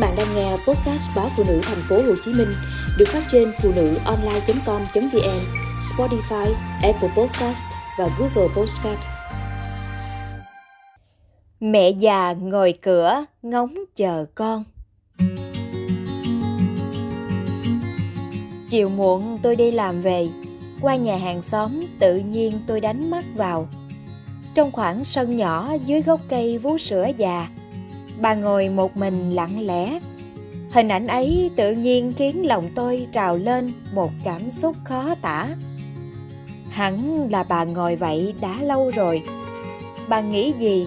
bạn đang nghe podcast báo phụ nữ thành phố Hồ Chí Minh được phát trên phụ nữ online.com.vn, Spotify, Apple Podcast và Google Podcast. Mẹ già ngồi cửa ngóng chờ con. Chiều muộn tôi đi làm về, qua nhà hàng xóm tự nhiên tôi đánh mắt vào. Trong khoảng sân nhỏ dưới gốc cây vú sữa già, bà ngồi một mình lặng lẽ. Hình ảnh ấy tự nhiên khiến lòng tôi trào lên một cảm xúc khó tả. Hẳn là bà ngồi vậy đã lâu rồi. Bà nghĩ gì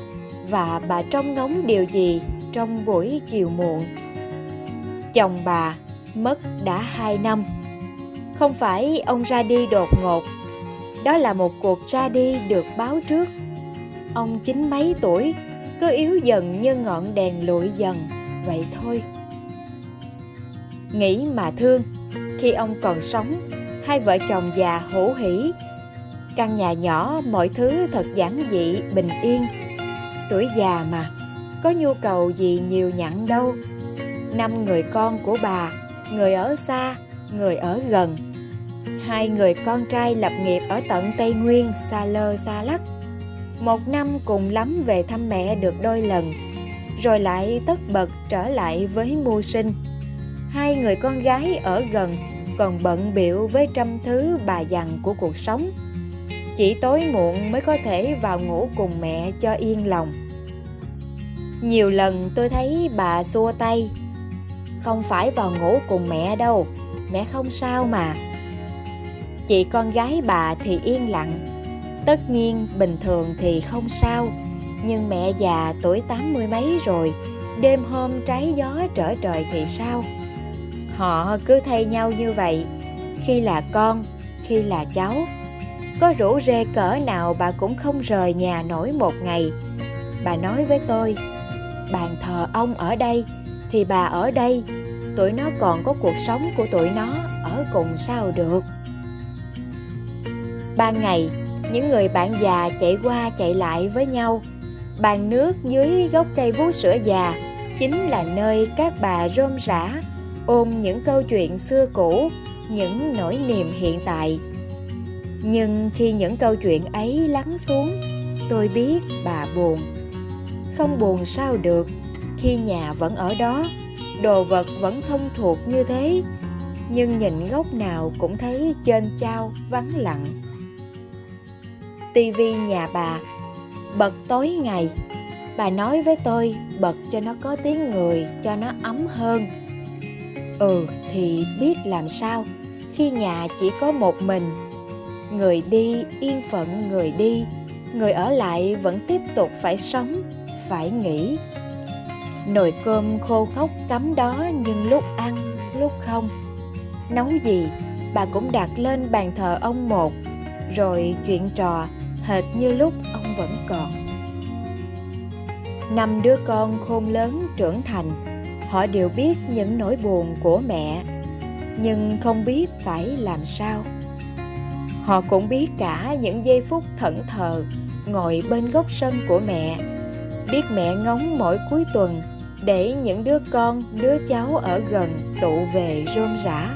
và bà trông ngóng điều gì trong buổi chiều muộn? Chồng bà mất đã hai năm. Không phải ông ra đi đột ngột. Đó là một cuộc ra đi được báo trước. Ông chín mấy tuổi? Cứ yếu dần như ngọn đèn lụi dần. Vậy thôi. Nghĩ mà thương, khi ông còn sống, hai vợ chồng già hổ hỉ. Căn nhà nhỏ, mọi thứ thật giản dị, bình yên. Tuổi già mà, có nhu cầu gì nhiều nhặn đâu. Năm người con của bà, người ở xa, người ở gần. Hai người con trai lập nghiệp ở tận tây nguyên xa lơ xa lắc một năm cùng lắm về thăm mẹ được đôi lần, rồi lại tất bật trở lại với mưu sinh. Hai người con gái ở gần còn bận biệu với trăm thứ bà dằn của cuộc sống. Chỉ tối muộn mới có thể vào ngủ cùng mẹ cho yên lòng. Nhiều lần tôi thấy bà xua tay, không phải vào ngủ cùng mẹ đâu, mẹ không sao mà. Chị con gái bà thì yên lặng. Tất nhiên bình thường thì không sao, nhưng mẹ già tuổi tám mươi mấy rồi, đêm hôm trái gió trở trời thì sao? Họ cứ thay nhau như vậy, khi là con, khi là cháu. Có rủ rê cỡ nào bà cũng không rời nhà nổi một ngày. Bà nói với tôi, bàn thờ ông ở đây, thì bà ở đây, tụi nó còn có cuộc sống của tụi nó ở cùng sao được. Ban ngày, những người bạn già chạy qua chạy lại với nhau. Bàn nước dưới gốc cây vú sữa già chính là nơi các bà rôm rã ôm những câu chuyện xưa cũ, những nỗi niềm hiện tại. Nhưng khi những câu chuyện ấy lắng xuống, tôi biết bà buồn. Không buồn sao được, khi nhà vẫn ở đó, đồ vật vẫn thân thuộc như thế. Nhưng nhìn góc nào cũng thấy trên trao vắng lặng tivi nhà bà. Bật tối ngày, bà nói với tôi bật cho nó có tiếng người, cho nó ấm hơn. Ừ thì biết làm sao? Khi nhà chỉ có một mình, người đi yên phận người đi, người ở lại vẫn tiếp tục phải sống, phải nghĩ nồi cơm khô khốc cắm đó nhưng lúc ăn, lúc không. Nấu gì, bà cũng đặt lên bàn thờ ông một, rồi chuyện trò hệt như lúc ông vẫn còn. Năm đứa con khôn lớn trưởng thành, họ đều biết những nỗi buồn của mẹ, nhưng không biết phải làm sao. Họ cũng biết cả những giây phút thẫn thờ ngồi bên góc sân của mẹ, biết mẹ ngóng mỗi cuối tuần để những đứa con, đứa cháu ở gần tụ về rôm rã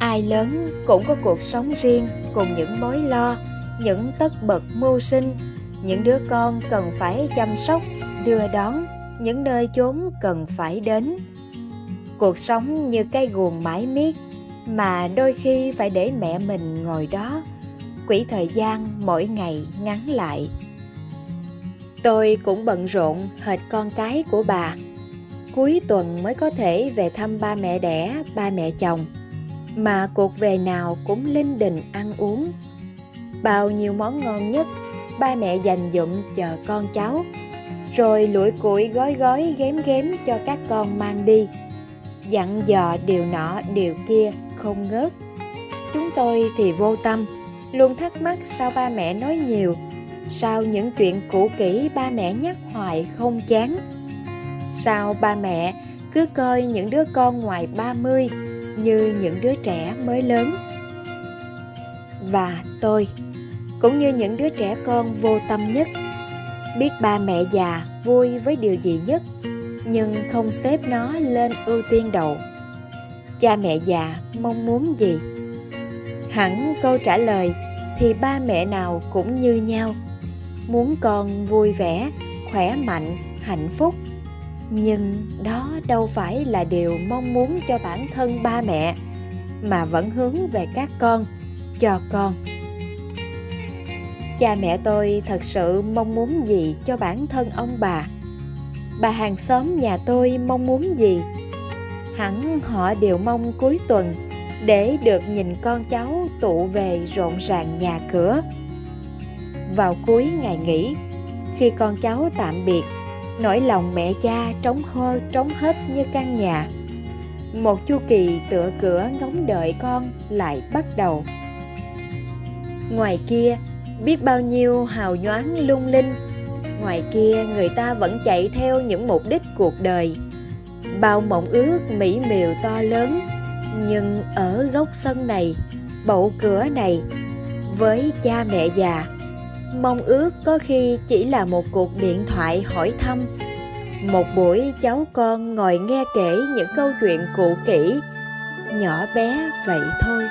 ai lớn cũng có cuộc sống riêng cùng những mối lo, những tất bật mưu sinh. Những đứa con cần phải chăm sóc, đưa đón những nơi chốn cần phải đến. Cuộc sống như cây guồng mãi miết mà đôi khi phải để mẹ mình ngồi đó quỹ thời gian mỗi ngày ngắn lại. Tôi cũng bận rộn hệt con cái của bà. Cuối tuần mới có thể về thăm ba mẹ đẻ, ba mẹ chồng mà cuộc về nào cũng linh đình ăn uống. Bao nhiêu món ngon nhất ba mẹ dành dụm chờ con cháu, rồi lủi củi gói gói ghém ghém cho các con mang đi. Dặn dò điều nọ điều kia không ngớt. Chúng tôi thì vô tâm, luôn thắc mắc sao ba mẹ nói nhiều, sao những chuyện cũ kỹ ba mẹ nhắc hoài không chán. Sao ba mẹ cứ coi những đứa con ngoài 30 như những đứa trẻ mới lớn. Và tôi, cũng như những đứa trẻ con vô tâm nhất, biết ba mẹ già vui với điều gì nhất, nhưng không xếp nó lên ưu tiên đầu. Cha mẹ già mong muốn gì? Hẳn câu trả lời thì ba mẹ nào cũng như nhau, muốn con vui vẻ, khỏe mạnh, hạnh phúc nhưng đó đâu phải là điều mong muốn cho bản thân ba mẹ, mà vẫn hướng về các con, cho con. Cha mẹ tôi thật sự mong muốn gì cho bản thân ông bà? Bà hàng xóm nhà tôi mong muốn gì? Hẳn họ đều mong cuối tuần để được nhìn con cháu tụ về rộn ràng nhà cửa. Vào cuối ngày nghỉ, khi con cháu tạm biệt nỗi lòng mẹ cha trống hơ, trống hết như căn nhà. Một chu kỳ tựa cửa ngóng đợi con lại bắt đầu. Ngoài kia, biết bao nhiêu hào nhoáng lung linh. Ngoài kia, người ta vẫn chạy theo những mục đích cuộc đời. Bao mộng ước mỹ miều to lớn, nhưng ở góc sân này bậu cửa này, với cha mẹ già mong ước có khi chỉ là một cuộc điện thoại hỏi thăm. Một buổi cháu con ngồi nghe kể những câu chuyện cũ kỹ. Nhỏ bé vậy thôi.